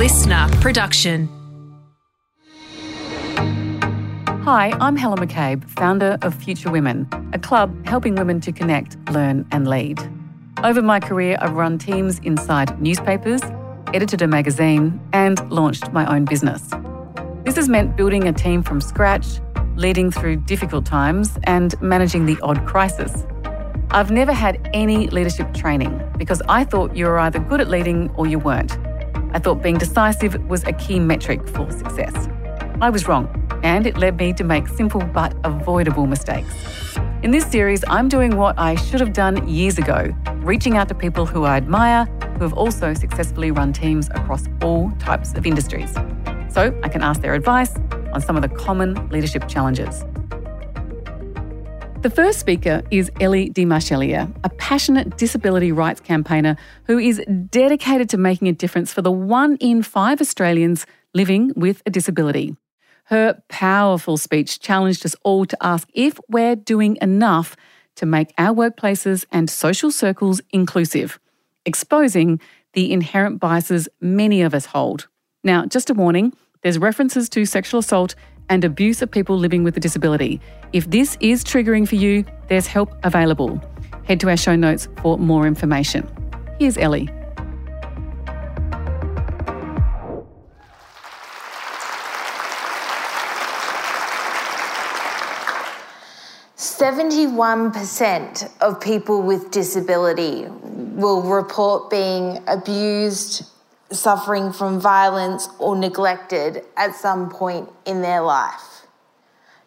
listener production. Hi, I'm Helen McCabe, founder of Future Women, a club helping women to connect, learn, and lead. Over my career, I've run teams inside newspapers, edited a magazine, and launched my own business. This has meant building a team from scratch, leading through difficult times, and managing the odd crisis. I've never had any leadership training because I thought you were either good at leading or you weren't. I thought being decisive was a key metric for success. I was wrong, and it led me to make simple but avoidable mistakes. In this series, I'm doing what I should have done years ago, reaching out to people who I admire who have also successfully run teams across all types of industries. So I can ask their advice on some of the common leadership challenges. The first speaker is Elly Di a passionate disability rights campaigner who is dedicated to making a difference for the one in five Australians living with a disability. Her powerful speech challenged us all to ask if we're doing enough to make our workplaces and social circles inclusive, exposing the inherent biases many of us hold. Now, just a warning there's references to sexual assault and abuse of people living with a disability. If this is triggering for you, there's help available. Head to our show notes for more information. Here's Elly. Seventy-one percent of people with disability will report being abused, suffering from violence or neglected at some point in their life.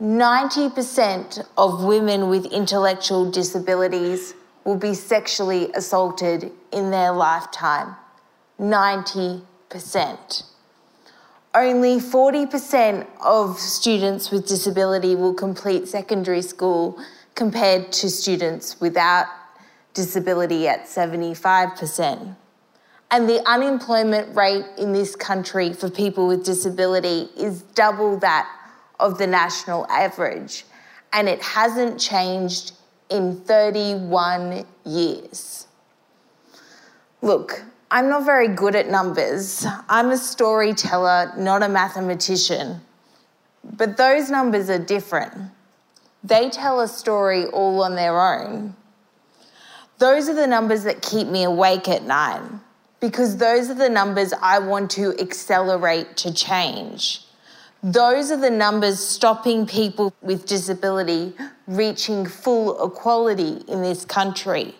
90% of women with intellectual disabilities will be sexually assaulted in their lifetime. 90%. Only 40% of students with disability will complete secondary school compared to students without disability at 75%. And the unemployment rate in this country for people with disability is double that of the national average. And it hasn't changed in 31 years. Look, I'm not very good at numbers. I'm a storyteller, not a mathematician. But those numbers are different. They tell a story all on their own. Those are the numbers that keep me awake at night because those are the numbers I want to accelerate to change. Those are the numbers stopping people with disability reaching full equality in this country.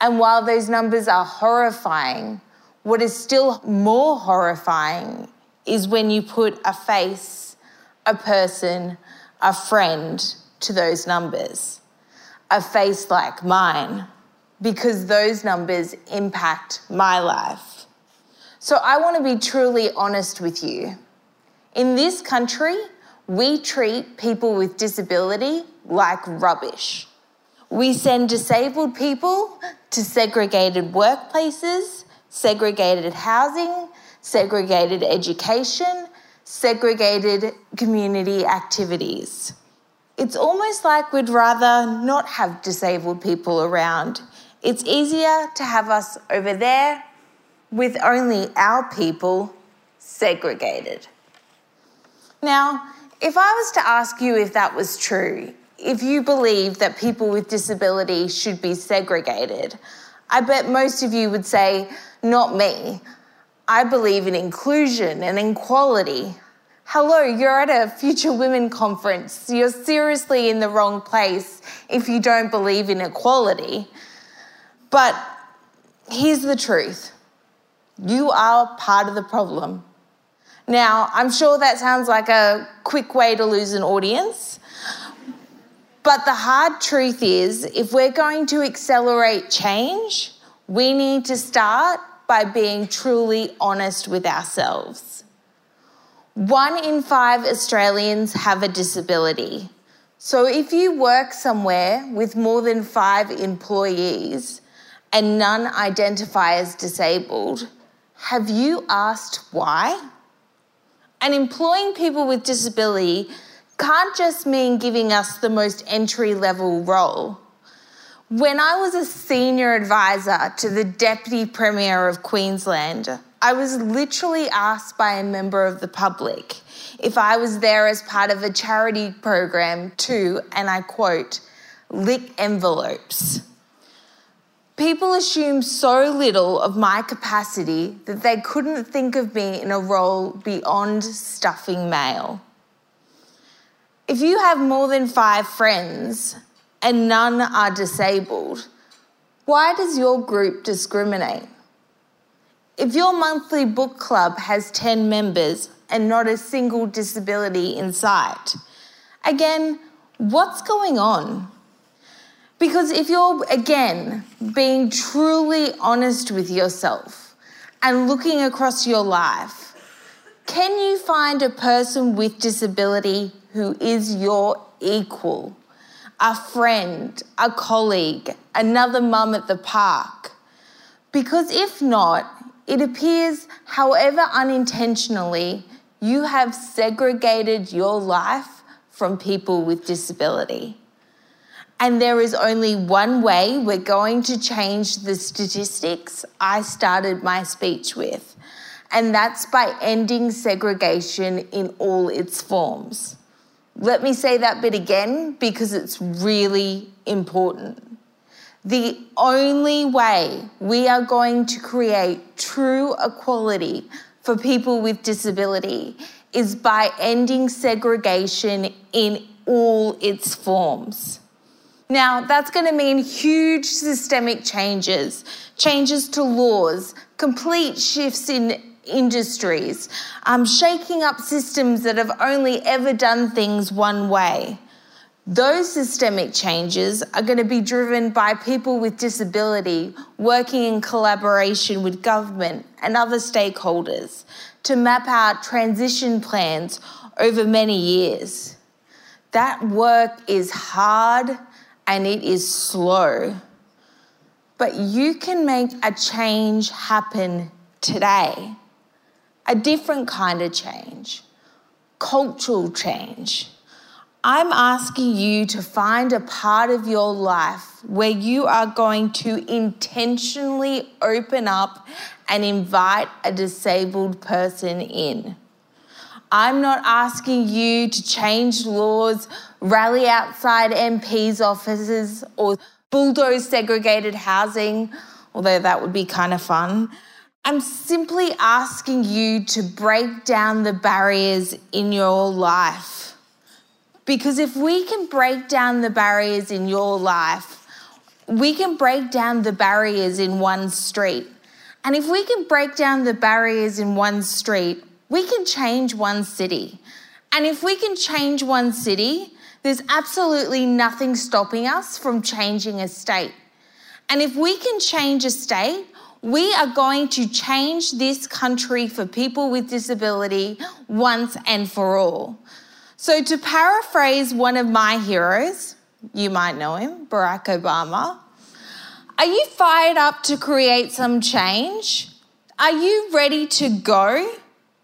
And while those numbers are horrifying, what is still more horrifying is when you put a face, a person, a friend to those numbers. A face like mine because those numbers impact my life. So I want to be truly honest with you. In this country, we treat people with disability like rubbish. We send disabled people to segregated workplaces, segregated housing, segregated education, segregated community activities. It's almost like we'd rather not have disabled people around it's easier to have us over there with only our people segregated. Now, if I was to ask you if that was true, if you believe that people with disability should be segregated, I bet most of you would say, Not me. I believe in inclusion and equality. Hello, you're at a Future Women conference. You're seriously in the wrong place if you don't believe in equality. But here's the truth you are part of the problem. Now, I'm sure that sounds like a quick way to lose an audience. But the hard truth is, if we're going to accelerate change, we need to start by being truly honest with ourselves. One in five Australians have a disability. So if you work somewhere with more than five employees, and none identify as disabled, have you asked why? And employing people with disability can't just mean giving us the most entry level role. When I was a senior advisor to the Deputy Premier of Queensland, I was literally asked by a member of the public if I was there as part of a charity program to, and I quote, lick envelopes. People assume so little of my capacity that they couldn't think of me in a role beyond stuffing mail. If you have more than five friends and none are disabled, why does your group discriminate? If your monthly book club has 10 members and not a single disability in sight, again, what's going on? Because if you're, again, being truly honest with yourself and looking across your life, can you find a person with disability who is your equal? A friend, a colleague, another mum at the park? Because if not, it appears, however unintentionally, you have segregated your life from people with disability. And there is only one way we're going to change the statistics I started my speech with, and that's by ending segregation in all its forms. Let me say that bit again because it's really important. The only way we are going to create true equality for people with disability is by ending segregation in all its forms. Now, that's going to mean huge systemic changes, changes to laws, complete shifts in industries, um, shaking up systems that have only ever done things one way. Those systemic changes are going to be driven by people with disability working in collaboration with government and other stakeholders to map out transition plans over many years. That work is hard and it is slow, but you can make a change happen today a different kind of change, cultural change. I'm asking you to find a part of your life where you are going to intentionally open up and invite a disabled person in. I'm not asking you to change laws, rally outside MPs' offices, or bulldoze segregated housing, although that would be kind of fun. I'm simply asking you to break down the barriers in your life. Because if we can break down the barriers in your life, we can break down the barriers in one street. And if we can break down the barriers in one street, we can change one city. And if we can change one city, there's absolutely nothing stopping us from changing a state. And if we can change a state, we are going to change this country for people with disability once and for all. So, to paraphrase one of my heroes, you might know him, Barack Obama, are you fired up to create some change? Are you ready to go?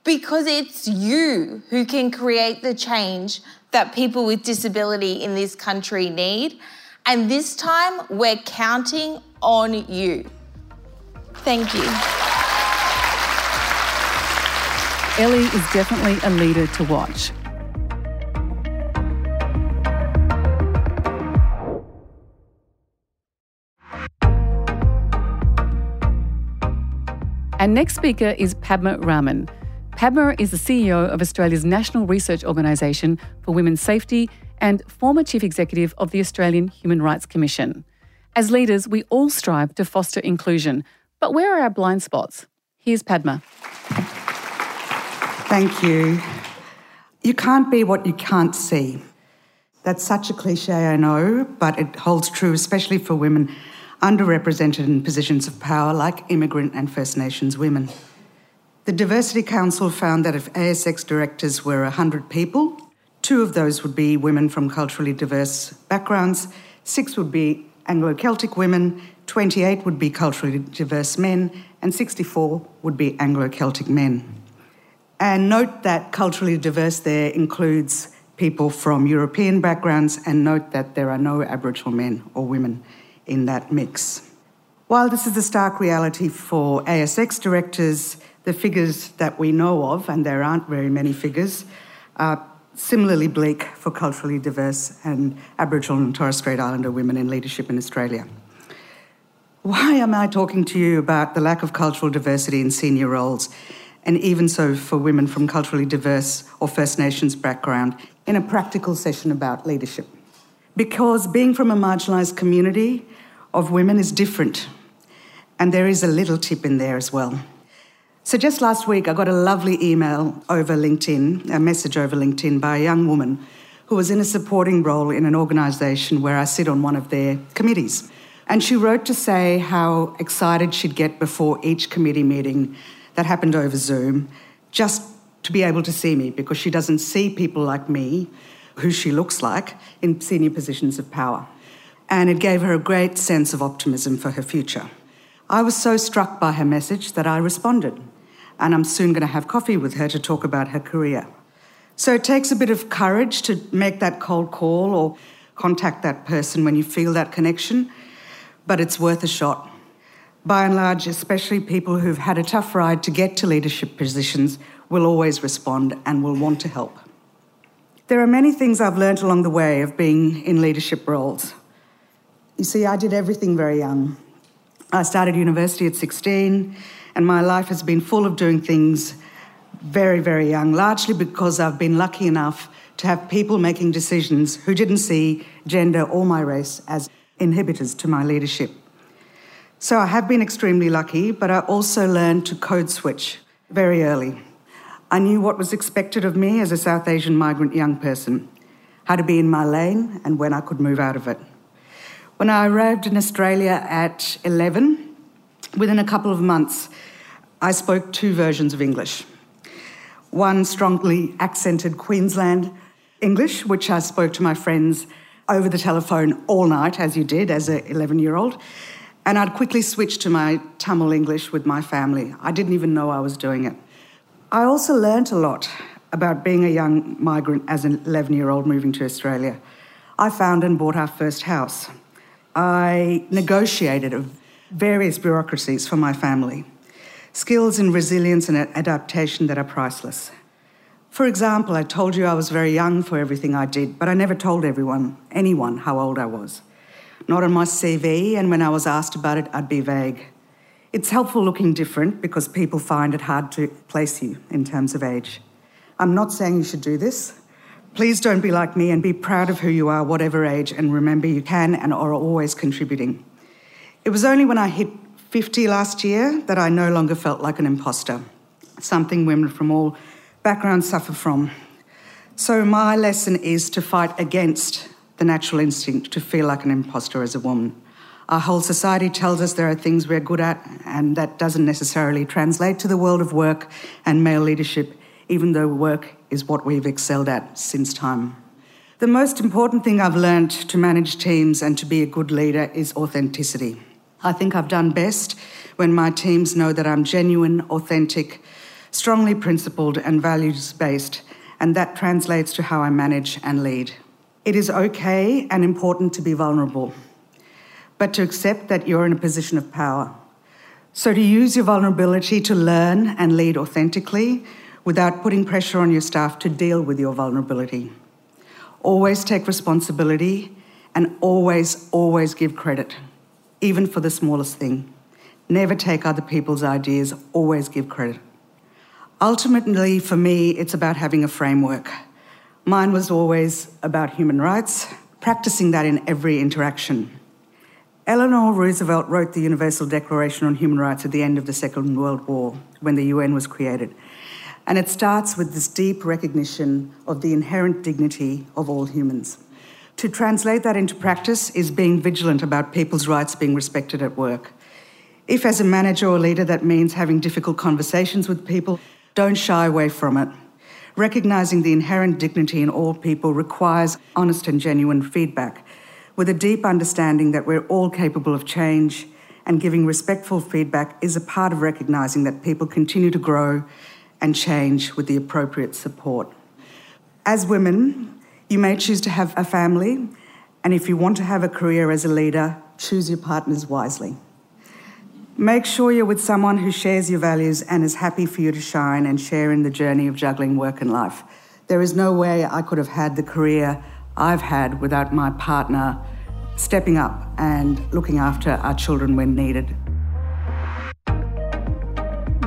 Because it's you who can create the change that people with disability in this country need. And this time, we're counting on you. Thank you. Elly is definitely a leader to watch. Our next speaker is Padma Raman. Padma is the CEO of Australia's National Research Organisation for Women's Safety and former Chief Executive of the Australian Human Rights Commission. As leaders, we all strive to foster inclusion, but where are our blind spots? Here's Padma. Thank you. You can't be what you can't see. That's such a cliche, I know, but it holds true, especially for women underrepresented in positions of power like immigrant and First Nations women. The Diversity Council found that if ASX directors were 100 people, two of those would be women from culturally diverse backgrounds, six would be Anglo Celtic women, 28 would be culturally diverse men, and 64 would be Anglo Celtic men. And note that culturally diverse there includes people from European backgrounds, and note that there are no Aboriginal men or women in that mix. While this is the stark reality for ASX directors, The figures that we know of, and there aren't very many figures, are similarly bleak for culturally diverse and Aboriginal and Torres Strait Islander women in leadership in Australia. Why am I talking to you about the lack of cultural diversity in senior roles, and even so for women from culturally diverse or First Nations background, in a practical session about leadership? Because being from a marginalised community of women is different, and there is a little tip in there as well. So, just last week, I got a lovely email over LinkedIn, a message over LinkedIn by a young woman who was in a supporting role in an organisation where I sit on one of their committees. And she wrote to say how excited she'd get before each committee meeting that happened over Zoom just to be able to see me because she doesn't see people like me, who she looks like, in senior positions of power. And it gave her a great sense of optimism for her future. I was so struck by her message that I responded and I'm soon going to have coffee with her to talk about her career. So it takes a bit of courage to make that cold call or contact that person when you feel that connection, but it's worth a shot. By and large, especially people who've had a tough ride to get to leadership positions will always respond and will want to help. There are many things I've learnt along the way of being in leadership roles. You see, I did everything very young. I started university at 16 and my life has been full of doing things very, very young, largely because I've been lucky enough to have people making decisions who didn't see gender or my race as inhibitors to my leadership. So I have been extremely lucky, but I also learned to code switch very early. I knew what was expected of me as a South Asian migrant young person, how to be in my lane, and when I could move out of it. When I arrived in Australia at 11, Within a couple of months, I spoke two versions of English. One strongly accented Queensland English, which I spoke to my friends over the telephone all night, as you did as an 11 year old. And I'd quickly switch to my Tamil English with my family. I didn't even know I was doing it. I also learnt a lot about being a young migrant as an 11 year old moving to Australia. I found and bought our first house. I negotiated a various bureaucracies for my family, skills in resilience and adaptation that are priceless. For example, I told you I was very young for everything I did, but I never told everyone, anyone, how old I was. Not on my CV, and when I was asked about it, I'd be vague. It's helpful looking different because people find it hard to place you in terms of age. I'm not saying you should do this. Please don't be like me and be proud of who you are, whatever age, and remember you can and are always contributing. It was only when I hit 50 last year that I no longer felt like an imposter, something women from all backgrounds suffer from. So, my lesson is to fight against the natural instinct to feel like an imposter as a woman. Our whole society tells us there are things we're good at, and that doesn't necessarily translate to the world of work and male leadership, even though work is what we've excelled at since time. The most important thing I've learned to manage teams and to be a good leader is authenticity. I think I've done best when my teams know that I'm genuine, authentic, strongly principled, and values based, and that translates to how I manage and lead. It is okay and important to be vulnerable, but to accept that you're in a position of power. So, to use your vulnerability to learn and lead authentically without putting pressure on your staff to deal with your vulnerability. Always take responsibility and always, always give credit even for the smallest thing. Never take other people's ideas, always give credit. Ultimately, for me, it's about having a framework. Mine was always about human rights, practicing that in every interaction. Eleanor Roosevelt wrote the Universal Declaration on Human Rights at the end of the Second World War, when the UN was created. And it starts with this deep recognition of the inherent dignity of all humans. To translate that into practice is being vigilant about people's rights being respected at work. If, as a manager or leader, that means having difficult conversations with people, don't shy away from it. Recognizing the inherent dignity in all people requires honest and genuine feedback, with a deep understanding that we're all capable of change, and giving respectful feedback is a part of recognizing that people continue to grow and change with the appropriate support. As women, you may choose to have a family, and if you want to have a career as a leader, choose your partners wisely. Make sure you're with someone who shares your values and is happy for you to shine and share in the journey of juggling work and life. There is no way I could have had the career I've had without my partner stepping up and looking after our children when needed.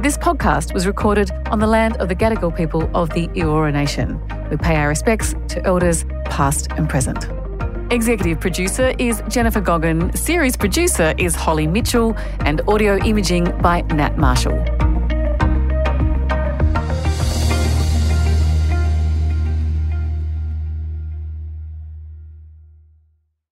This podcast was recorded on the land of the Gadigal people of the Eora Nation. We pay our respects to elders past and present. Executive producer is Jennifer Goggin, series producer is Holly Mitchell, and audio imaging by Nat Marshall.